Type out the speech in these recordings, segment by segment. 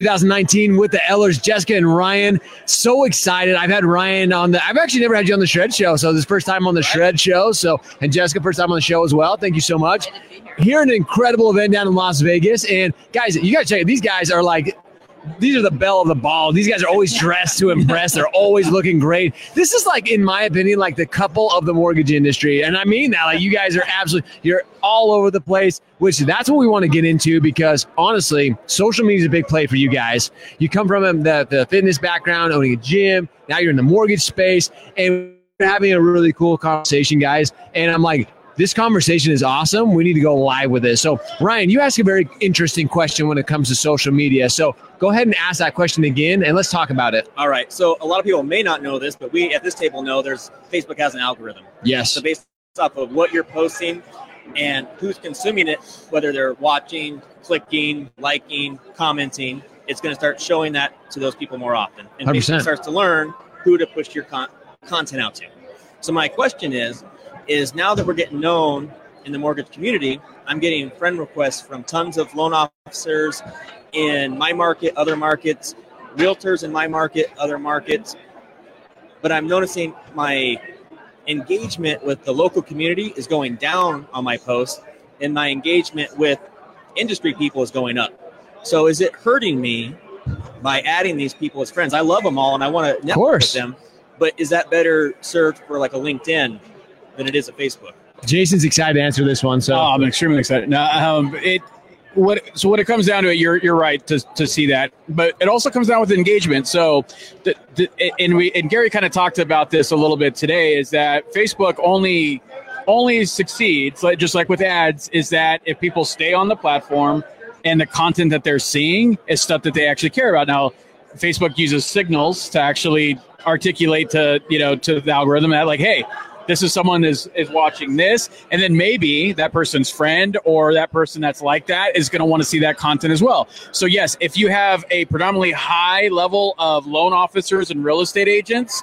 2019 with the Ehlers, Jessica and Ryan. So excited. I've had Ryan on the, I've actually never had you on the Shred Show. So this first time on the Shred Show. So, and Jessica, first time on the show as well. Thank you so much. Here an incredible event down in Las Vegas. And guys, you got to check it. These guys are like, these are the belle of the ball. These guys are always dressed to impress. They're always looking great. This is like, in my opinion, like the couple of the mortgage industry. And I mean that. Like you guys are absolutely you're all over the place, which that's what we want to get into because honestly, social media is a big play for you guys. You come from um, the, the fitness background, owning a gym, now you're in the mortgage space, and having a really cool conversation, guys. And I'm like, this conversation is awesome. We need to go live with this. So, Ryan, you ask a very interesting question when it comes to social media. So, go ahead and ask that question again and let's talk about it. All right. So, a lot of people may not know this, but we at this table know there's Facebook has an algorithm. Yes. So, based off of what you're posting and who's consuming it, whether they're watching, clicking, liking, commenting, it's going to start showing that to those people more often. And 100%. Facebook starts to learn who to push your con- content out to. So, my question is, is now that we're getting known in the mortgage community, I'm getting friend requests from tons of loan officers in my market, other markets, realtors in my market, other markets. But I'm noticing my engagement with the local community is going down on my posts, and my engagement with industry people is going up. So is it hurting me by adding these people as friends? I love them all and I want to network with them, but is that better served for like a LinkedIn than it is a Facebook? Jason's excited to answer this one. So, Oh, I'm extremely excited. Now, um, it what so when it comes down to it, you're you're right to, to see that, but it also comes down with engagement. So, the, the, and we and Gary kind of talked about this a little bit today. Is that Facebook only only succeeds, like just like with ads, is that if people stay on the platform and the content that they're seeing is stuff that they actually care about. Now, Facebook uses signals to actually articulate to you know to the algorithm that like, hey, this is someone is is watching this, and then maybe that person's friend or that person that's like that is going to want to see that content as well. So yes, if you have a predominantly high level of loan officers and real estate agents,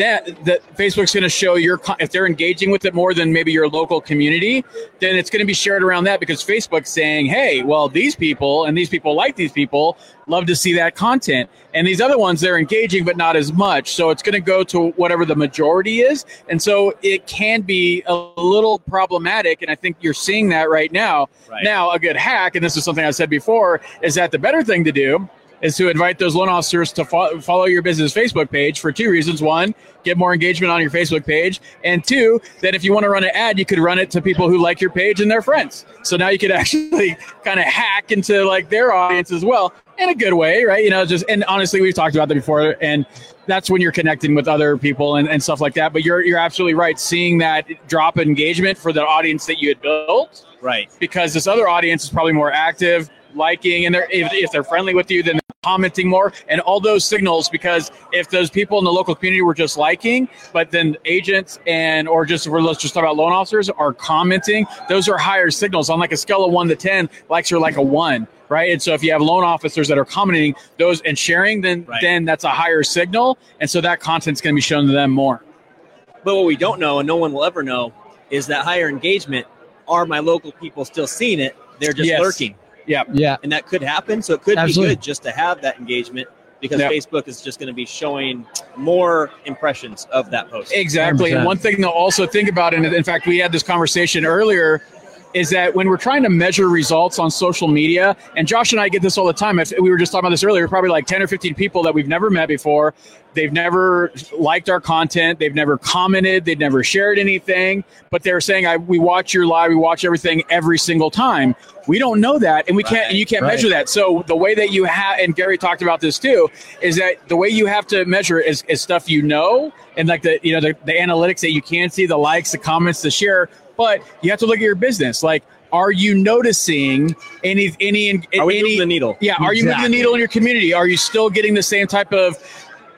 that that Facebook's going to show your if they're engaging with it more than maybe your local community, then it's going to be shared around that because Facebook's saying, "Hey, well, these people and these people like these people love to see that content, and these other ones they're engaging but not as much." So it's going to go to whatever the majority is, and so it can be a little problematic. And I think you're seeing that right now. Right. Now, a good hack, and this is something I said before, is that the better thing to do is to invite those loan officers to fo- follow your business Facebook page for two reasons. One, get more engagement on your Facebook page. And two, that if you want to run an ad, you could run it to people who like your page and their friends. So now you could actually kind of hack into like their audience as well in a good way, right? You know, just, and honestly, we've talked about that before. And that's when you're connecting with other people and, and stuff like that. But you're, you're absolutely right. Seeing that drop in engagement for the audience that you had built Right. because this other audience is probably more active, liking, and they're if, if they're friendly with you, then commenting more, and all those signals. Because if those people in the local community were just liking, but then agents and or just we're let's just talk about loan officers are commenting, those are higher signals. On like a scale of one to ten, likes are like a one. Right, and so if you have loan officers that are commenting those and sharing, then Right. then that's a higher signal, and so that content's going to be shown to them more. But what we don't know, and no one will ever know, is that higher engagement. Are my local people still seeing it? They're just Yes. lurking, Yeah, yeah. and that could happen. So it could Absolutely. be good just to have that engagement because Yep. Facebook is just going to be showing more impressions of that post. Exactly. 100%. And one thing to also think about, and in fact, we had this conversation earlier, is that when we're trying to measure results on social media, and Josh and I get this all the time. If we were just talking about this earlier, probably like 10 or 15 people that we've never met before. They've never liked our content. They've never commented. They've never shared anything, but they're saying, I, we watch your live, we watch everything every single time. We don't know that, and we can't, and you can't Right. measure that. So the way that you have, and Gary talked about this too, is that the way you have to measure it is, is stuff you know, and like the you know the, the analytics that you can see, the likes, the comments, the share. But you have to look at your business. Like, are you noticing any any Are we any moving the needle? yeah? Are you moving the needle in your community? Are you still getting the same type of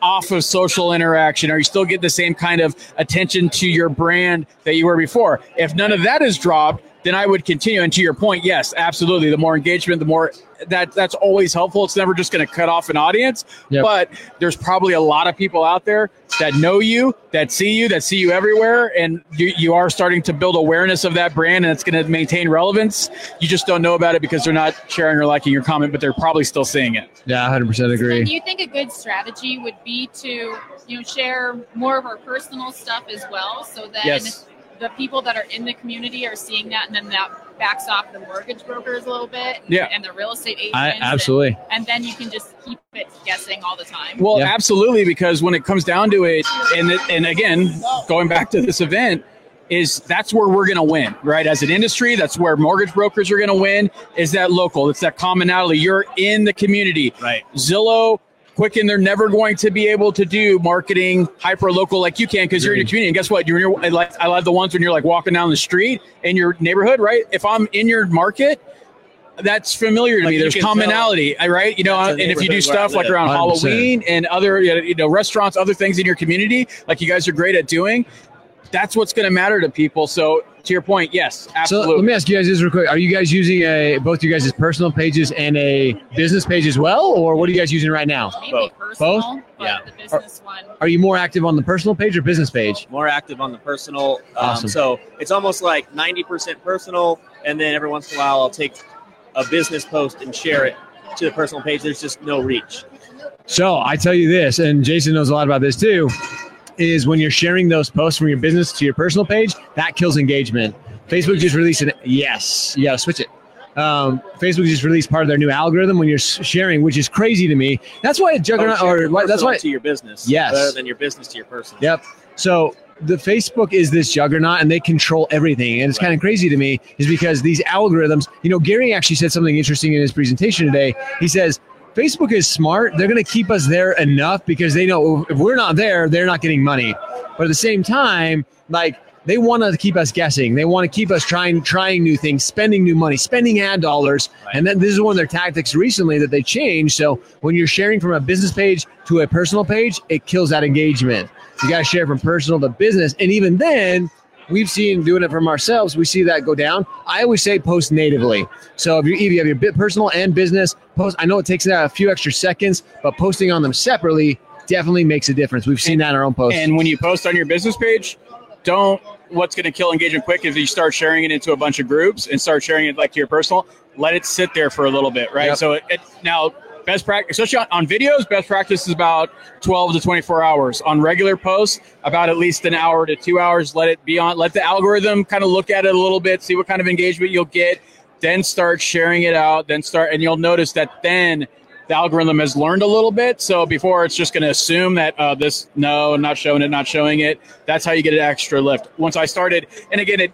off of social interaction? Are you still getting the same kind of attention to your brand that you were before? If none of that is dropped, then I would continue. And to your point, yes, absolutely. The more engagement, the more that that's always helpful. It's never just going to cut off an audience, Yep. but there's probably a lot of people out there that know you, that see you, that see you everywhere, and you, you are starting to build awareness of that brand, and it's going to maintain relevance. You just don't know about it because they're not sharing or liking your comment, but they're probably still seeing it. Yeah, 100% So agree. do you think a good strategy would be to, you know, share more of our personal stuff as well, so then Yes. the people that are in the community are seeing that, and then that backs off the mortgage brokers a little bit, and, Yeah. and the real estate agents, I, and- absolutely. and, then you can just keep it guessing all the time. Well, Yeah. absolutely, because when it comes down to it, and it- and again, going back to this event, is that's where we're going to win, right? As an industry, that's where mortgage brokers are going to win. Is that local? It's that commonality. You're in the community. Right. Zillow, Quicken, they're never going to be able to do marketing hyper local like you can because you're in your community. And guess what? You're in your, like I love the ones when you're like walking down the street in your neighborhood, right? If I'm in your market. That's familiar to Like me. There's can tell commonality, right? You know, uh, and if you do neighborhood where I stuff like around 100%. Halloween and other you know restaurants, other things in your community, like you guys are great at doing, that's what's going to matter to people. So to your point, yes, absolutely. So let me ask you guys this real quick. Are you guys using a both you guys' personal pages and a business page as well, or what are you guys using right now? Mainly Both. personal, Both? but Yeah. the business one. Are you more active on the personal page or business page? more active on the personal. Um, Awesome. So it's almost like 90% personal, and then every once in a while I'll take a business post and share it to the personal page. There's just no reach. So I tell you this, and Jason knows a lot about this too, is when you're sharing those posts from your business to your personal page, that kills engagement. Facebook just released an yes, gotta switch it. Um, Facebook just released part of their new algorithm when you're sharing, which is crazy to me. That's why a juggernaut, share or why- that's why to your business, Yes. rather than your business to your personal. Yep. So the Facebook is this juggernaut and they control everything. And it's kind of crazy to me is because these algorithms, you know, Gary actually said something interesting in his presentation today. He says, Facebook is smart. They're going to keep us there enough because they know if we're not there, they're not getting money. But at the same time, like they want to keep us guessing. They want to keep us trying trying new things, spending new money, spending ad dollars. Right. And then this is one of their tactics recently that they changed. So when you're sharing from a business page to a personal page, it kills that engagement. You got to share from personal to business. And even then, we've seen doing it from ourselves, we see that go down. I always say post natively. So if you, if you have your bit personal and business post, I know it takes a few extra seconds, but posting on them separately definitely makes a difference. We've seen that in our own posts. And when you post on your business page, don't what's going to kill engagement quick is you start sharing it into a bunch of groups and start sharing it like to your personal. Let it sit there for a little bit, right? Yep. So it, it, now best practice, especially on, on videos, best practice is about 12 to 24 hours. On regular posts, about at least an hour to two hours. Let it be on. Let the algorithm kind of look at it a little bit, see what kind of engagement you'll get. Then start sharing it out. Then start, and you'll notice that then the algorithm has learned a little bit. So before it's just going to assume that uh, this no, not showing it, not showing it. That's how you get an extra lift. Once I started, and again, it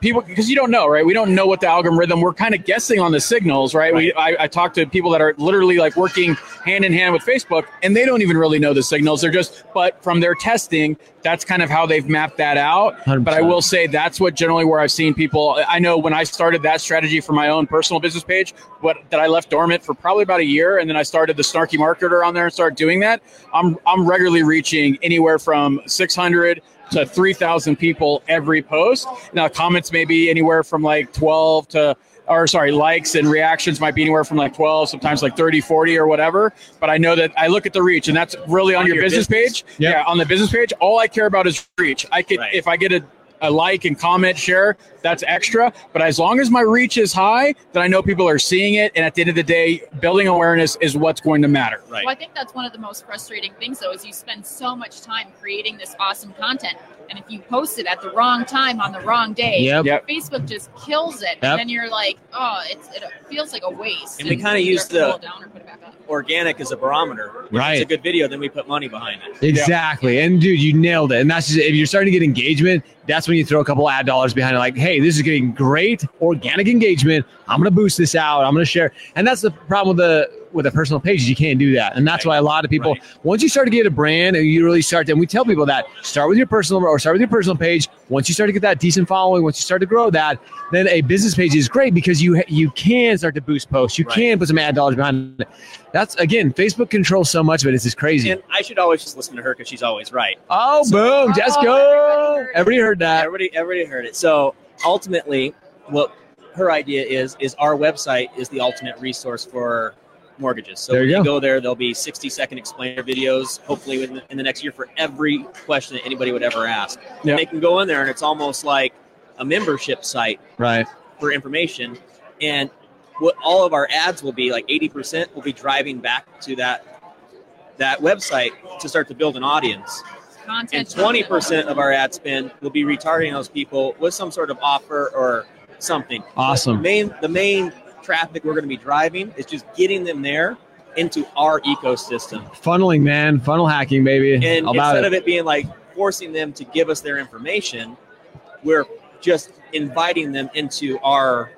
people because you don't know, right? We don't know what the algorithm. We're kind of guessing on the signals, right? We I, I talk to people that are literally like working hand in hand with Facebook, and they don't even really know the signals. They're just, but from their testing, that's kind of how they've mapped that out. 100%. But I will say that's what generally where I've seen people. I know when I started that strategy for my own personal business page, what that I left dormant for probably about a year, and then I started the snarky marketer on there and started doing that. I'm I'm regularly reaching anywhere from 600 to 3,000 people every post. Now comments may be anywhere from like 12 to or sorry, likes and reactions might be anywhere from like 12, sometimes like 30, 40 or whatever. But I know that I look at the reach and that's really on, On your, your business, business. page. Yep. Yeah, on the business page, all I care about is reach. I could Right. if I get a a like and comment, share, that's extra. But as long as my reach is high, then I know people are seeing it. And at the end of the day, building awareness is what's going to matter. Right. Well, I think that's one of the most frustrating things, though, is you spend so much time creating this awesome content, and if you post it at the wrong time on the wrong day, Yep. Yep. Facebook just kills it, Yep. and then you're like, oh, it's, it feels like a waste. And we kinda use the- pull it down or put it back up. Organic as a barometer. If Right. it's a good video, then we put money behind it. Exactly. And dude, you nailed it. And that's just if you're starting to get engagement, that's when you throw a couple ad dollars behind it. Like, hey, this is getting great organic engagement. I'm gonna boost this out. I'm gonna share. And that's the problem with the with a personal page you can't do that. And that's Right. why a lot of people Right. once you start to get a brand and you really start to and we tell people that start with your personal or start with your personal page. Once you start to get that decent following, once you start to grow that, then a business page is great because you you can start to boost posts. You Right. can put some ad dollars behind it. That's again, Facebook controls so much of it. It's just crazy. And I should always just listen to her because she's always right. Oh, boom, Oh, Jessica. everybody heard. Everybody heard that. Everybody, everybody heard it. So ultimately, what her idea is is our website is the ultimate resource for mortgages. So There when you you go. go there, there'll be 60 second explainer videos, hopefully within in the next year for every question that anybody would ever ask. Yeah. And they can go in there and it's almost like a membership site Right. for information. And what all of our ads will be, like 80% will be driving back to that that website to start to build an audience. Content And 20% of our ad spend will be retargeting those people with some sort of offer or something. Awesome. The main the main traffic we're going to be driving is just getting them there into our ecosystem. Funneling, man. Funnel hacking, baby. And about instead it. of it being like forcing them to give us their information, we're just inviting them into our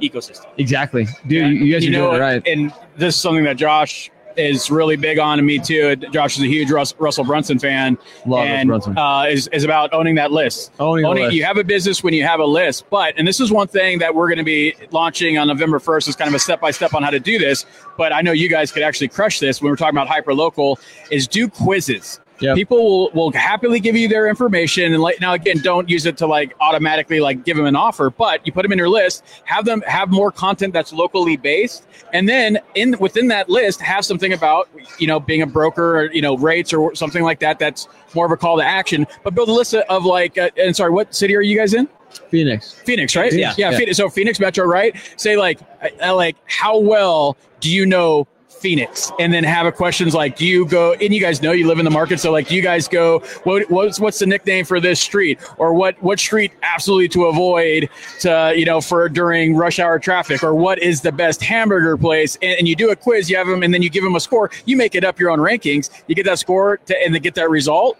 ecosystem. Exactly. Dude, you, you guys are know, doing it right. And this is something that Josh is really big on, and me too. Josh is a huge Rus- Russell Brunson fan, Love and Brunson. Uh, is is about owning that list. Owning Owning, list. you have a business when you have a list, but and this is one thing that we're going to be launching on November first is kind of a step by step on how to do this. But I know you guys could actually crush this when we're talking about hyper local. Is do quizzes. Yep. People will, will happily give you their information and like now again don't use it to like automatically like give them an offer but you put them in your list have them have more content that's locally based and then in within that list have something about you know being a broker or you know rates or something like that that's more of a call to action but build a list of like uh, and sorry what city are you guys in Phoenix. Phoenix, right? Yeah. yeah. Yeah. Phoenix, so Phoenix Metro, right? Say like, uh, like, how well do you know Phoenix? And then have a questions like, do you go? And you guys know you live in the market, so like, do you guys go? What what's what's the nickname for this street, or what what street absolutely to avoid to you know for during rush hour traffic, or what is the best hamburger place? And, and you do a quiz, you have them, and then you give them a score. You make it up your own rankings. You get that score, to, and they get that result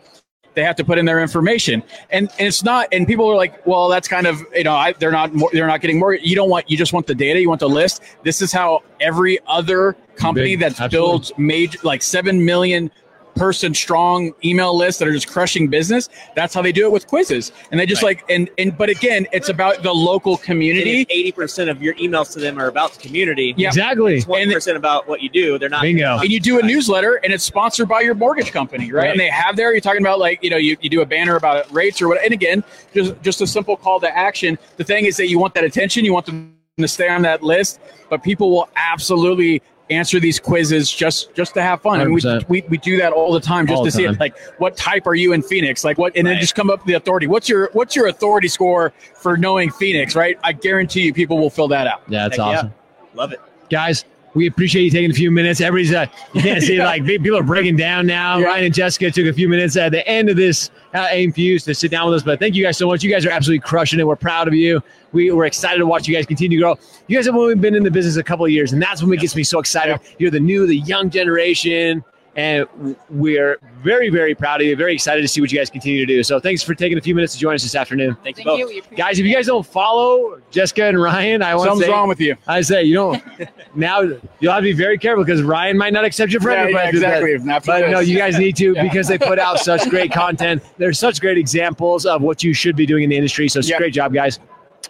they have to put in their information and, and it's not and people are like well that's kind of you know I, they're not they're not getting more you don't want you just want the data you want the list this is how every other company Big, that's absolutely. built major like 7 million person strong email lists that are just crushing business that's how they do it with quizzes and they just Right. like and and but again it's about the local community 80% of your emails to them are about the community, Yeah. Exactly. 20% about what you do. They're not Bingo. and you do a newsletter and it's sponsored by your mortgage company right, Right. and they have there you're talking about like you know you, you do a banner about rates or what and again just just a simple call to action the thing is that you want that attention you want them to stay on that list but people will absolutely answer these quizzes just just to have fun. I mean, we, we, we do that all the time just All to the see it like what type are you in phoenix? Like what and then just come up with the authority. What's your what's your authority score for knowing phoenix right? I guarantee you people will fill that out. Yeah, that's Heck yeah. awesome. Love it. Guys, we appreciate you taking a few minutes. Everybody's, uh, you can't see, like, people are breaking down now. Yeah. Ryan and Jessica took a few minutes at the end of this uh, AIME Fuse to sit down with us. But thank you guys so much. You guys are absolutely crushing it. We're proud of you. We, we're excited to watch you guys continue to grow. You guys have only been in the business a couple of years, and that's what gets me so excited. You're the new, the young generation. And we're very, very proud of you. Very excited to see what you guys continue to do. So thanks for taking a few minutes to join us this afternoon. Thank you Thank both. you. Guys, if you guys don't follow Jessica and Ryan, I want something's say, wrong with you I say, you don't. now you'll have to be very careful because Ryan might not accept your friend Yeah, yeah, exactly After But no, you guys need to Yeah. because they put out such great content. There's such great examples of what you should be doing in the industry. So it's Yeah. great job, guys.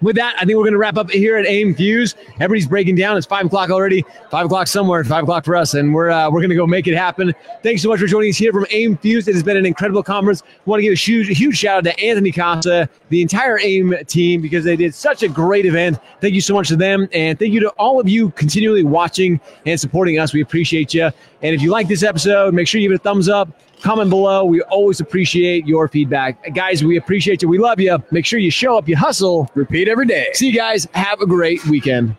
With that, I think we're going to wrap up here at AIME Fuse. Everybody's breaking down. It's five o'clock already. Five o'clock somewhere. Five o'clock for us, and we're uh, we're going to go make it happen. Thanks so much for joining us here from AIME Fuse. It has been an incredible conference. I want to give a huge huge shout out to Anthony Casa, the entire AIME team, because they did such a great event. Thank you so much to them, and thank you to all of you continually watching and supporting us. We appreciate you. And if you like this episode, make sure you give it a thumbs up. Comment below. We always appreciate your feedback. Guys, we appreciate you. We love you. Make sure you show up, you hustle. repeat every day See you guys. Have a great weekend.